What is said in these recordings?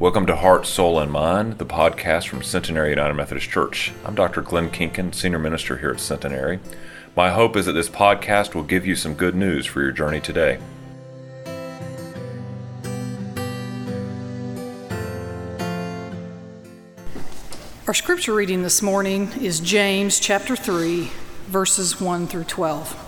Welcome to Heart, Soul, and Mind, the podcast from Centenary United Methodist Church. I'm Dr. Glenn Kinkin, Senior Minister here at Centenary. My hope is that this podcast will give you some good news for your journey today. Our scripture reading this morning is James chapter 3, verses 1 through 12.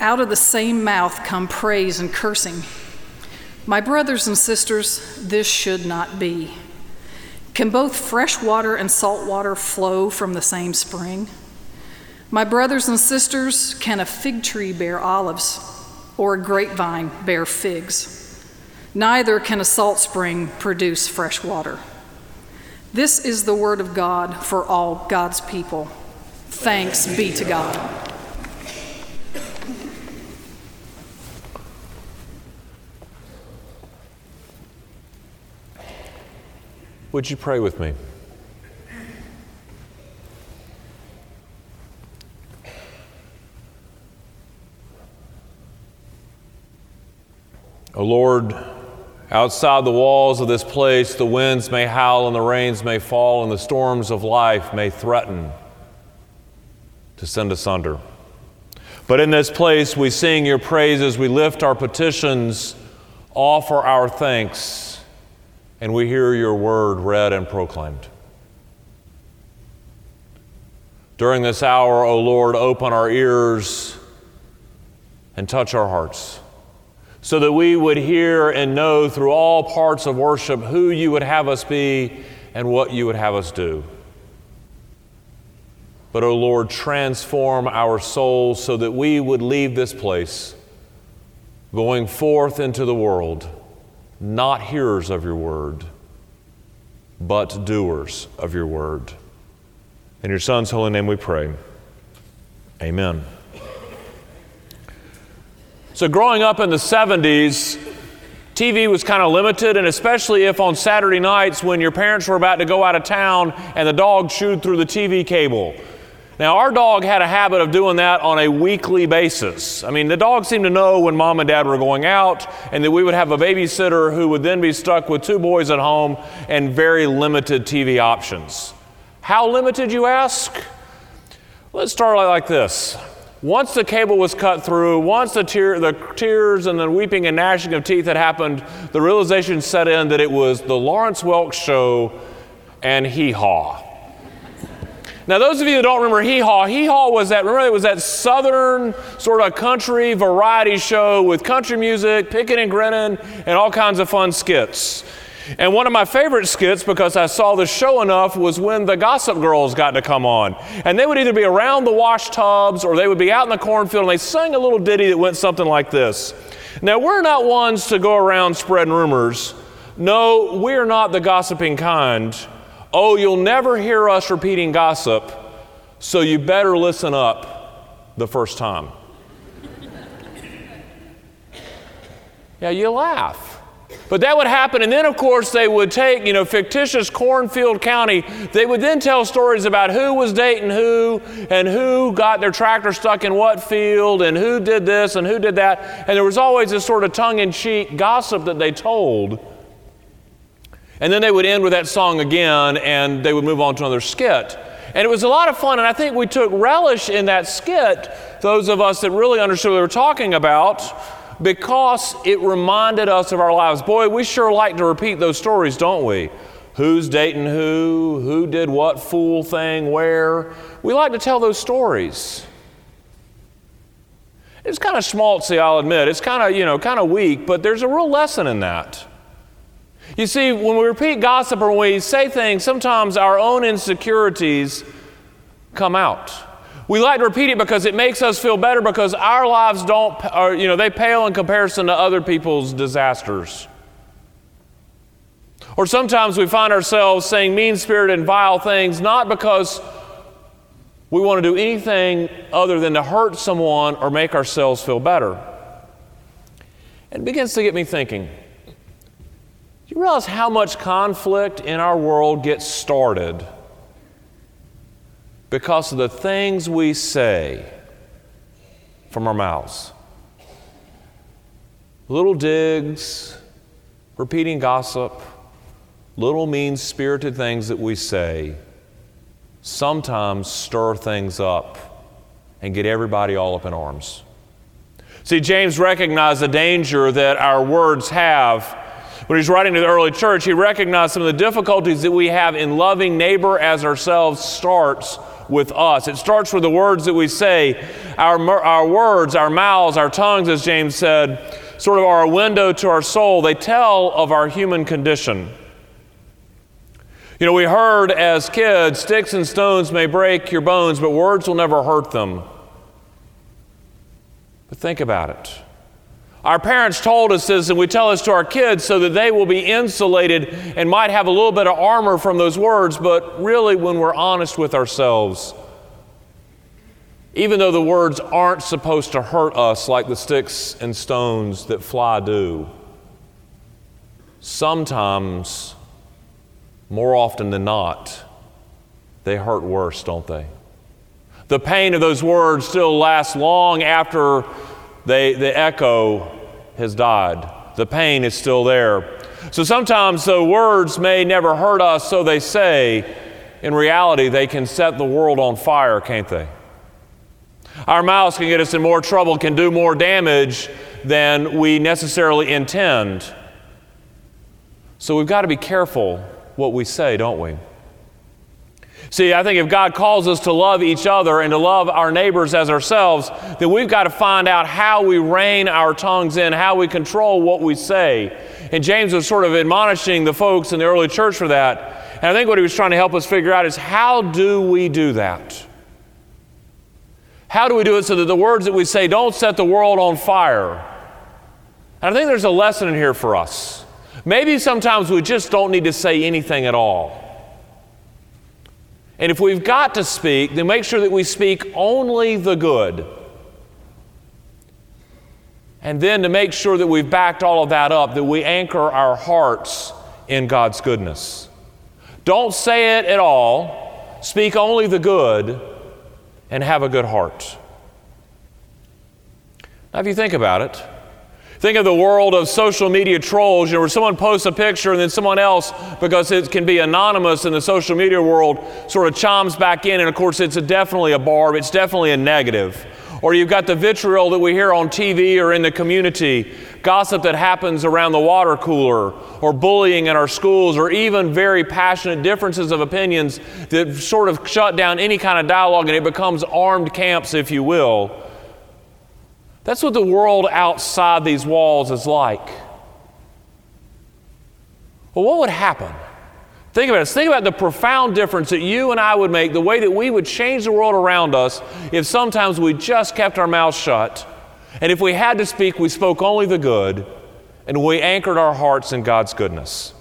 Out of the same mouth come praise and cursing. My brothers and sisters, this should not be. Can both fresh water and salt water flow from the same spring? My brothers and sisters, can a fig tree bear olives or a grapevine bear figs? Neither can a salt spring produce fresh water. This is the word of God for all God's people. Thanks be to God. Would you pray with me? O oh Lord, outside the walls of this place, the winds may howl and the rains may fall and the storms of life may threaten to send us under. But in this place, we sing your praises, we lift our petitions, offer our thanks, and we hear your word read and proclaimed. During this hour, O Lord, open our ears and touch our hearts so that we would hear and know through all parts of worship who you would have us be and what you would have us do. But, O Lord, transform our souls so that we would leave this place going forth into the world, not hearers of your word, but doers of your word. In your Son's holy name we pray. Amen. So, growing up in the 70s, TV was kind of limited, and especially if on Saturday nights when your parents were about to go out of town and the dog chewed through the TV cable. Now, our dog had a habit of doing that on a weekly basis. I mean, the dog seemed to know when mom and dad were going out, and that we would have a babysitter who would then be stuck with two boys at home and very limited TV options. How limited, you ask? Let's start like this. Once the cable was cut through, once the, tear, the tears and the weeping and gnashing of teeth had happened, the realization set in that it was the Lawrence Welk show and hee haw. Now, those of you that don't remember Hee Haw, Hee Haw was that, remember, it was that southern sort of country variety show with country music, picking and grinning, and all kinds of fun skits. And one of my favorite skits, because I saw the show enough, was when the Gossip Girls got to come on. And they would either be around the wash tubs or they would be out in the cornfield and they sang a little ditty that went something like this. Now, we're not ones to go around spreading rumors. No, we're not the gossiping kind. Oh, you'll never hear us repeating gossip, so you better listen up the first time. yeah, you laugh. But that would happen, and then of course they would take, you know, fictitious Cornfield County. They would then tell stories about who was dating who, and who got their tractor stuck in what field, and who did this and who did that. And there was always this sort of tongue in cheek gossip that they told. And then they would end with that song again, and they would move on to another skit. And it was a lot of fun, and I think we took relish in that skit, those of us that really understood what they were talking about because it reminded us of our lives. Boy, we sure like to repeat those stories, don't we? Who's dating who? Who did what fool thing where? We like to tell those stories. It's kind of schmaltzy, I'll admit. It's kind of, you know, kind of weak, but there's a real lesson in that. You see, when we repeat gossip or when we say things, sometimes our own insecurities come out. We like to repeat it because it makes us feel better because our lives don't, or, you know, they pale in comparison to other people's disasters. Or sometimes we find ourselves saying mean spirited and vile things not because we want to do anything other than to hurt someone or make ourselves feel better. It begins to get me thinking. You realize how much conflict in our world gets started? because of the things we say from our mouths. Little digs, repeating gossip, little mean spirited things that we say sometimes stir things up and get everybody all up in arms. See, James recognized the danger that our words have. When he's writing to the early church, he recognized some of the difficulties that we have in loving neighbor as ourselves starts with us. It starts with the words that we say. Our, our words, our mouths, our tongues, as James said, sort of are a window to our soul. They tell of our human condition. You know, we heard as kids sticks and stones may break your bones, but words will never hurt them. But think about it. Our parents told us this, and we tell this to our kids so that they will be insulated and might have a little bit of armor from those words, but really, when we're honest with ourselves, even though the words aren't supposed to hurt us like the sticks and stones that fly do, sometimes, more often than not, they hurt worse, don't they? The pain of those words still lasts long after they, the echo has died. The pain is still there. So sometimes the words may never hurt us, so they say. In reality, they can set the world on fire, can't they? Our mouths can get us in more trouble, can do more damage than we necessarily intend. So we've got to be careful what we say, don't we? See, I think if God calls us to love each other and to love our neighbors as ourselves, then we've got to find out how we rein our tongues in, how we control what we say. And James was sort of admonishing the folks in the early church for that. And I think what he was trying to help us figure out is how do we do that? How do we do it so that the words that we say don't set the world on fire? And I think there's a lesson in here for us. Maybe sometimes we just don't need to say anything at all. And if we've got to speak, then make sure that we speak only the good. And then to make sure that we've backed all of that up, that we anchor our hearts in God's goodness. Don't say it at all, speak only the good, and have a good heart. Now, if you think about it, Think of the world of social media trolls, you know, where someone posts a picture and then someone else, because it can be anonymous in the social media world, sort of chimes back in, and of course, it's a definitely a barb, it's definitely a negative. Or you've got the vitriol that we hear on TV or in the community, gossip that happens around the water cooler, or bullying in our schools, or even very passionate differences of opinions that sort of shut down any kind of dialogue and it becomes armed camps, if you will. That's what the world outside these walls is like. Well, what would happen? Think about it. Think about the profound difference that you and I would make, the way that we would change the world around us if sometimes we just kept our mouths shut. And if we had to speak, we spoke only the good, and we anchored our hearts in God's goodness.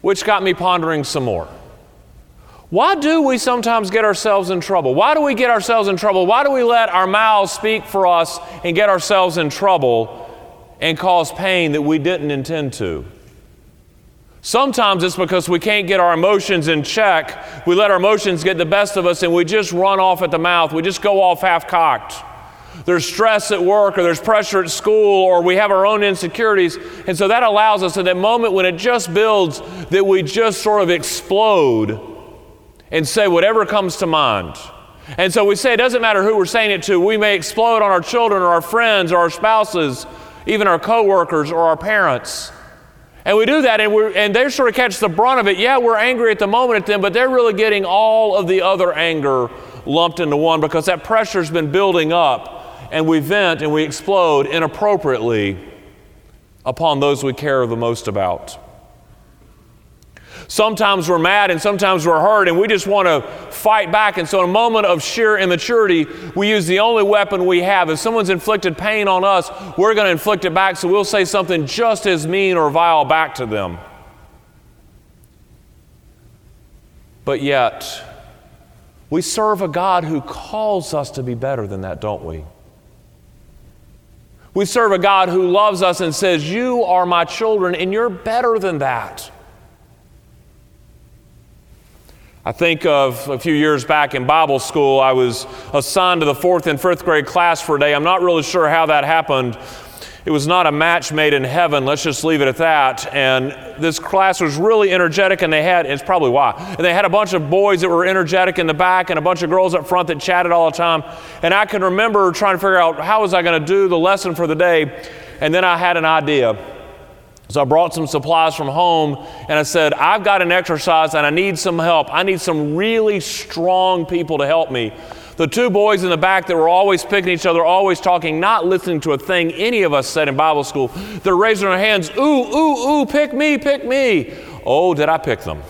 Which got me pondering some more. Why do we sometimes get ourselves in trouble? Why do we get ourselves in trouble? Why do we let our mouths speak for us and get ourselves in trouble? and cause pain that we didn't intend to. Sometimes it's because we can't get our emotions in check. We let our emotions get the best of us and we just run off at the mouth. We just go off half cocked. There's stress at work or there's pressure at school or we have our own insecurities. And so that allows us at that moment when it just builds that we just sort of explode and say whatever comes to mind. And so we say it doesn't matter who we're saying it to. We may explode on our children or our friends or our spouses, even our coworkers or our parents. And we do that, and, we and they sort of catch the brunt of it. Yeah, we're angry at the moment at them, but they're really getting all of the other anger lumped into one because that pressure's been building up, and we vent and we explode inappropriately upon those we care the most about. Sometimes we're mad and sometimes we're hurt and we just want to fight back. And so, in a moment of sheer immaturity, we use the only weapon we have. If someone's inflicted pain on us, we're going to inflict it back. So, we'll say something just as mean or vile back to them. But yet, we serve a God who calls us to be better than that, don't we? We serve a God who loves us and says, You are my children, and you're better than that. I think of a few years back in Bible school, I was assigned to the fourth and fifth grade class for a day. I'm not really sure how that happened. It was not a match made in heaven, let's just leave it at that. And this class was really energetic, and they had, it's probably why, and they had a bunch of boys that were energetic in the back and a bunch of girls up front that chatted all the time. And I can remember trying to figure out how was I going to do the lesson for the day. And then I had an idea. So I brought some supplies from home and I said, I've got an exercise and I need some help. I need some really strong people to help me. The two boys in the back that were always picking each other, always talking, not listening to a thing any of us said in Bible school, they're raising their hands, ooh, ooh, ooh, pick me, pick me. Oh, did I pick them?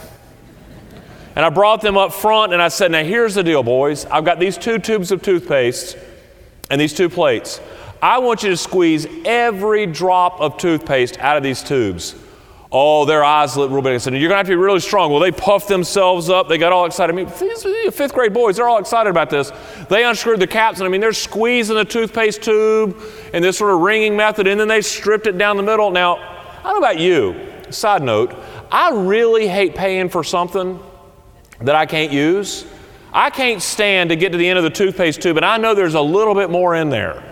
And I brought them up front and I said, Now here's the deal, boys. I've got these two tubes of toothpaste and these two plates. I want you to squeeze every drop of toothpaste out of these tubes. Oh, their eyes lit real big. I said, You're going to have to be really strong. Well, they puffed themselves up. They got all excited. I mean, these fifth grade boys, they're all excited about this. They unscrewed the caps, and I mean, they're squeezing the toothpaste tube in this sort of wringing method, and then they stripped it down the middle. Now, I don't know about you. Side note, I really hate paying for something that I can't use. I can't stand to get to the end of the toothpaste tube, and I know there's a little bit more in there.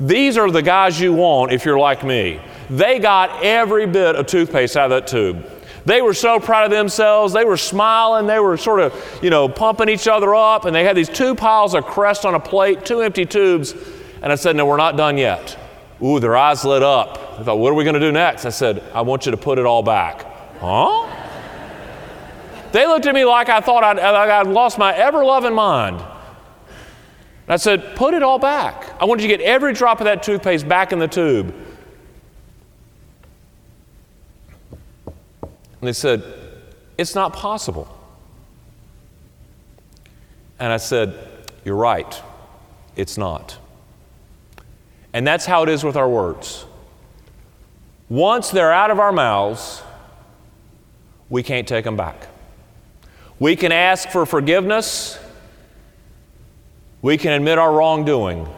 These are the guys you want if you're like me. They got every bit of toothpaste out of that tube. They were so proud of themselves. They were smiling. They were sort of, you know, pumping each other up. And they had these two piles of crest on a plate, two empty tubes. And I said, No, we're not done yet. Ooh, their eyes lit up. I thought, What are we going to do next? I said, I want you to put it all back. Huh? they looked at me like I thought I'd, I'd lost my ever loving mind. And I said, Put it all back. I want you to get every drop of that toothpaste back in the tube. And they said, It's not possible. And I said, You're right. It's not. And that's how it is with our words. Once they're out of our mouths, we can't take them back. We can ask for forgiveness we can admit our wrongdoing,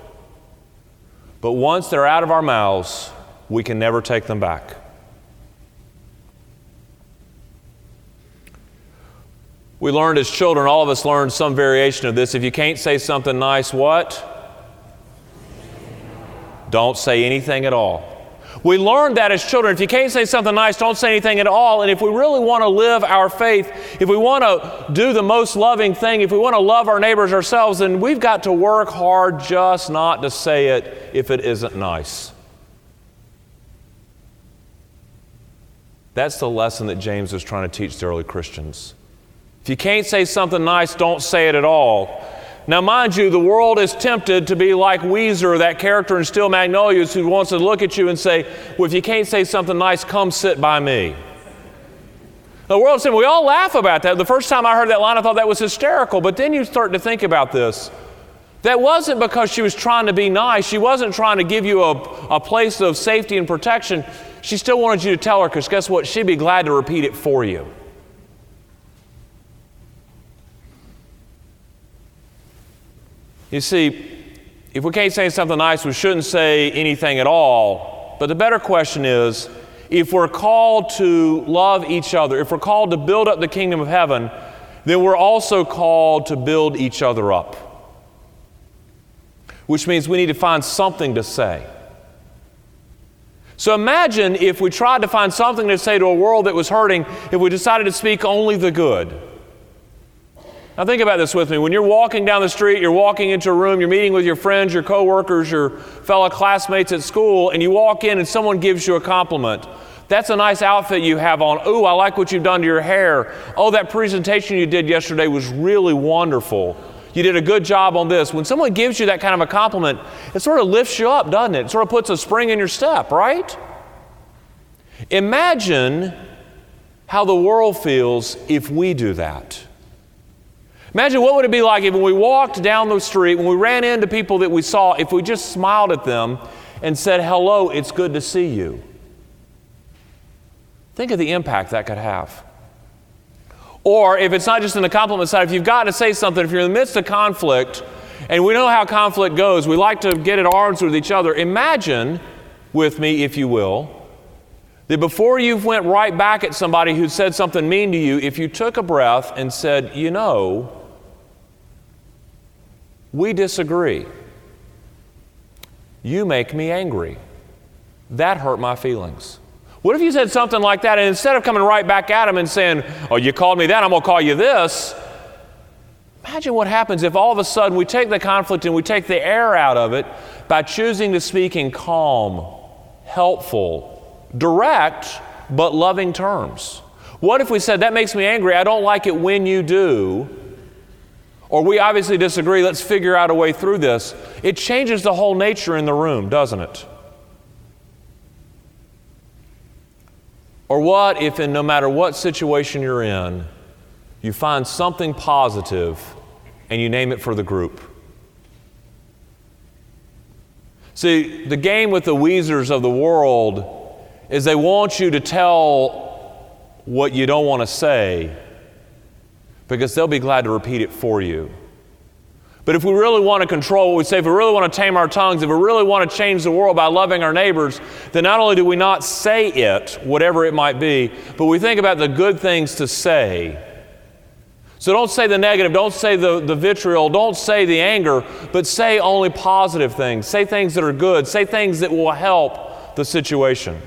but once they're out of our mouths, we can never take them back. We learned as children, all of us learned some variation of this. If you can't say something nice, what? Don't say anything at all. We learned that as children. If you can't say something nice, don't say anything at all. And if we really want to live our faith, if we want to do the most loving thing, if we want to love our neighbors ourselves, then we've got to work hard just not to say it if it isn't nice. That's the lesson that James was trying to teach the early Christians. If you can't say something nice, don't say it at all. Now, mind you, the world is tempted to be like Ouiser, that character in Steel Magnolias, who wants to look at you and say, Well, if you can't say something nice, come sit by me. The world said, we all laugh about that. The first time I heard that line, I thought that was hysterical. But then you start to think about this. That wasn't because she was trying to be nice. She wasn't trying to give you a, a place of safety and protection. She still wanted you to tell her, because guess what? She'd be glad to repeat it for you. You see, if we can't say something nice, we shouldn't say anything at all. But the better question is if we're called to love each other, if we're called to build up the kingdom of heaven, then we're also called to build each other up. Which means we need to find something to say. So imagine if we tried to find something to say to a world that was hurting, if we decided to speak only the good. Now think about this with me. When you're walking down the street, you're walking into a room, you're meeting with your friends, your coworkers, your fellow classmates at school, and you walk in and someone gives you a compliment. That's a nice outfit you have on. Ooh, I like what you've done to your hair. Oh, that presentation you did yesterday was really wonderful. You did a good job on this. When someone gives you that kind of a compliment, it sort of lifts you up, doesn't it? It sort of puts a spring in your step, right? Imagine how the world feels if we do that. Imagine what would it be like if when we walked down the street, when we ran into people that we saw, if we just smiled at them and said, Hello, it's good to see you. Think of the impact that could have. Or if it's not just in the compliment side, if you've got to say something, if you're in the midst of conflict, and we know how conflict goes, we like to get at arms with each other. Imagine with me, if you will, that before you went right back at somebody who said something mean to you, if you took a breath and said, You know, we disagree. You make me angry. That hurt my feelings. What if you said something like that and instead of coming right back at him and saying, Oh, you called me that, I'm going to call you this? Imagine what happens if all of a sudden we take the conflict and we take the air out of it by choosing to speak in calm, helpful, direct, but loving terms. What if we said, That makes me angry, I don't like it when you do? Or we obviously disagree, let's figure out a way through this. It changes the whole nature in the room, doesn't it? Or what if, in no matter what situation you're in, you find something positive and you name it for the group? See, the game with the Ouisers of the world is they want you to tell what you don't want to say because they'll be glad to repeat it for you. But if we really want to control what we say, if we really want to tame our tongues, if we really want to change the world by loving our neighbors, then not only do we not say it, whatever it might be, but we think about the good things to say. So don't say the negative, don't say the, the vitriol, don't say the anger, but say only positive things. Say things that are good, say things that will help the situation.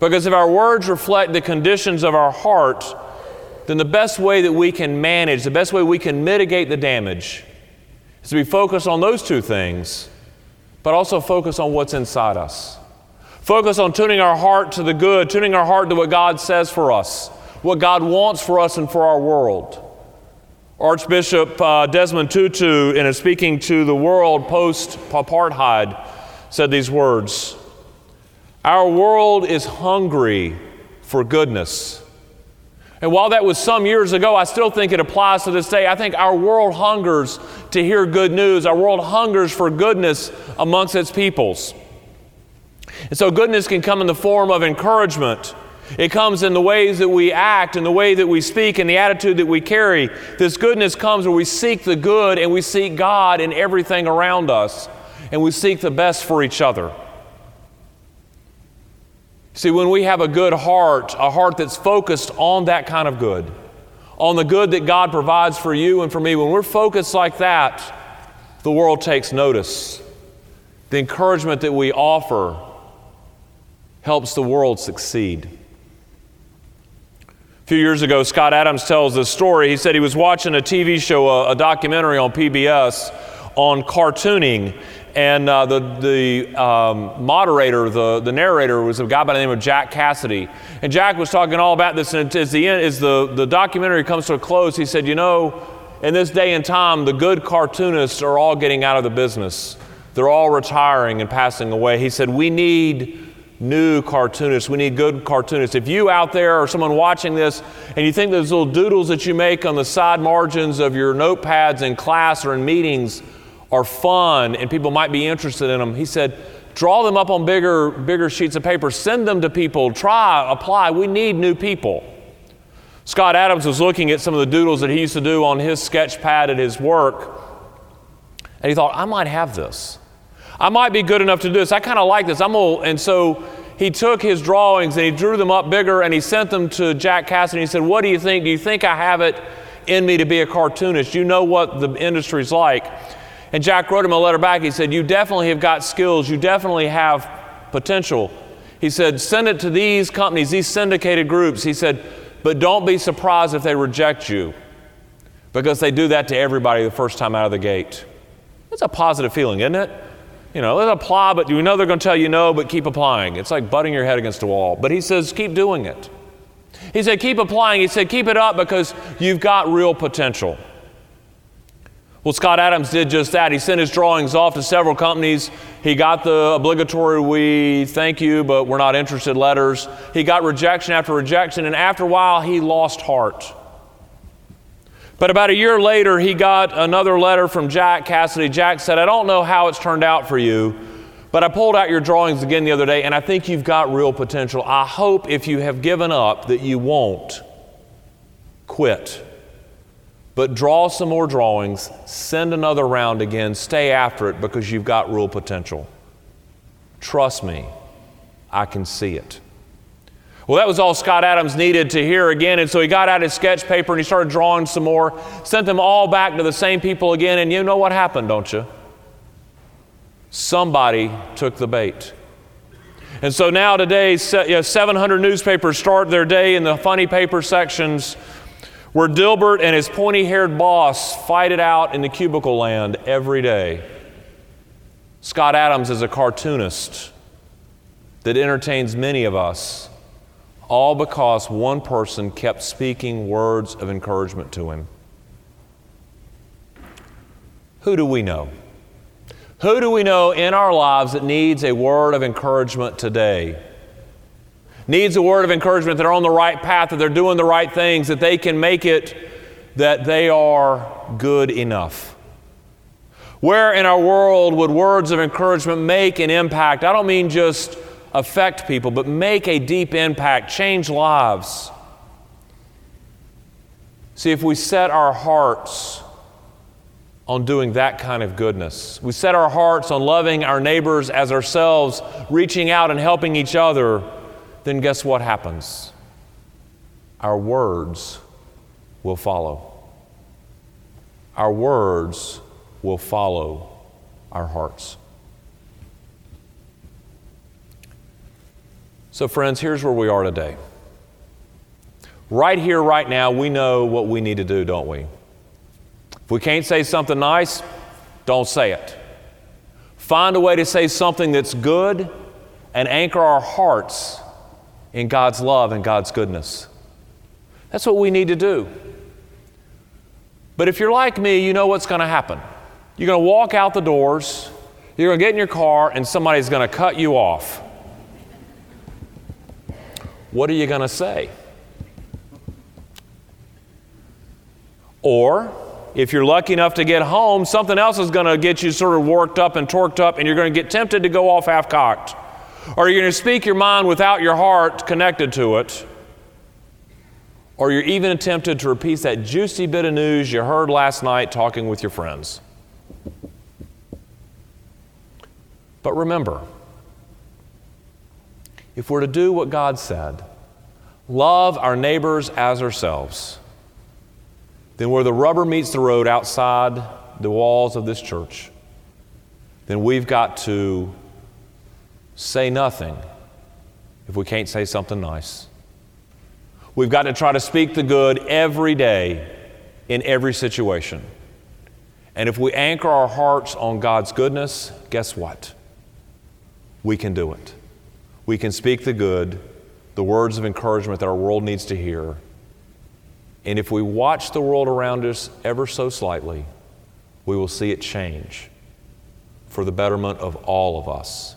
Because if our words reflect the conditions of our heart, then the best way that we can manage, the best way we can mitigate the damage, is to be focused on those two things, but also focus on what's inside us. Focus on tuning our heart to the good, tuning our heart to what God says for us, what God wants for us and for our world. Archbishop uh, Desmond Tutu, in speaking to the world post apartheid, said these words Our world is hungry for goodness. And while that was some years ago, I still think it applies to this day. I think our world hungers to hear good news. Our world hungers for goodness amongst its peoples. And so, goodness can come in the form of encouragement. It comes in the ways that we act, in the way that we speak, in the attitude that we carry. This goodness comes where we seek the good and we seek God in everything around us, and we seek the best for each other. See, when we have a good heart, a heart that's focused on that kind of good, on the good that God provides for you and for me, when we're focused like that, the world takes notice. The encouragement that we offer helps the world succeed. A few years ago, Scott Adams tells this story. He said he was watching a TV show, a, a documentary on PBS on cartooning, and uh, the, the um, moderator, the, the narrator, was a guy by the name of Jack Cassady. And Jack was talking all about this, and as the, end, as the, the documentary comes to a close, he said, You know, in this day and time, the good cartoonists are all getting out of the business. They're all retiring and passing away. He said, We need new cartoonists. We need good cartoonists. If you out there or someone watching this and you think those little doodles that you make on the side margins of your notepads in class or in meetings are fun and people might be interested in them. He said, draw them up on bigger, bigger sheets of paper, send them to people, try, apply. We need new people. Scott Adams was looking at some of the doodles that he used to do on his sketch pad at his work, and he thought, I might have this. I might be good enough to do this. I kind of like this. I'm old. And so he took his drawings and he drew them up bigger and he sent them to Jack Cassady. And he said, What do you think? Do you think I have it in me to be a cartoonist? You know what the industry's like. And Jack wrote him a letter back. He said, You definitely have got skills. You definitely have potential. He said, Send it to these companies, these syndicated groups. He said, But don't be surprised if they reject you because they do that to everybody the first time out of the gate. It's a positive feeling, isn't it? You know, let's apply, but you know they're going to tell you no, but keep applying. It's like butting your head against a wall. But he says, keep doing it. He said, keep applying. He said, keep it up because you've got real potential. Well, Scott Adams did just that. He sent his drawings off to several companies. He got the obligatory, we thank you, but we're not interested letters. He got rejection after rejection, and after a while, he lost heart. But about a year later, he got another letter from Jack Cassady. Jack said, I don't know how it's turned out for you, but I pulled out your drawings again the other day, and I think you've got real potential. I hope if you have given up that you won't quit. But draw some more drawings, send another round again, stay after it because you've got real potential. Trust me, I can see it. Well, that was all Scott Adams needed to hear again. And so he got out his sketch paper and he started drawing some more, sent them all back to the same people again. And you know what happened, don't you? Somebody took the bait. And so now today, 700 newspapers start their day in the funny paper sections where Dilbert and his pointy haired boss fight it out in the cubicle land every day. Scott Adams is a cartoonist that entertains many of us all because one person kept speaking words of encouragement to him. Who do we know? Who do we know in our lives that needs a word of encouragement today? Needs a word of encouragement that are on the right path, that they're doing the right things, that they can make it, that they are good enough. Where in our world would words of encouragement make an impact? I don't mean just affect people, but make a deep impact, change lives. See, if we set our hearts on doing that kind of goodness, we set our hearts on loving our neighbors as ourselves, reaching out and helping each other, then guess what happens? Our words will follow. Our words will follow our hearts. So, friends, here's where we are today. Right here, right now, we know what we need to do, don't we? If we can't say something nice, don't say it. Find a way to say something that's good and anchor our hearts in God's love and God's goodness. That's what we need to do. But if you're like me, you know what's going to happen. You're going to walk out the doors, you're going to get in your car, and somebody's going to cut you off what are you going to say? Or, if you're lucky enough to get home, something else is going to get you sort of worked up and torqued up, and you're going to get tempted to go off half cocked. Or you're going to speak your mind without your heart connected to it. Or you're even tempted to repeat that juicy bit of news you heard last night talking with your friends. But remember, if we're to do what God said, love our neighbors as ourselves, then where the rubber meets the road outside the walls of this church, then we've got to say nothing if we can't say something nice. We've got to try to speak the good every day in every situation. And if we anchor our hearts on God's goodness, guess what? We can do it we can speak the good, the words of encouragement that our world needs to hear. And if we watch the world around us ever so slightly, we will see it change for the betterment of all of us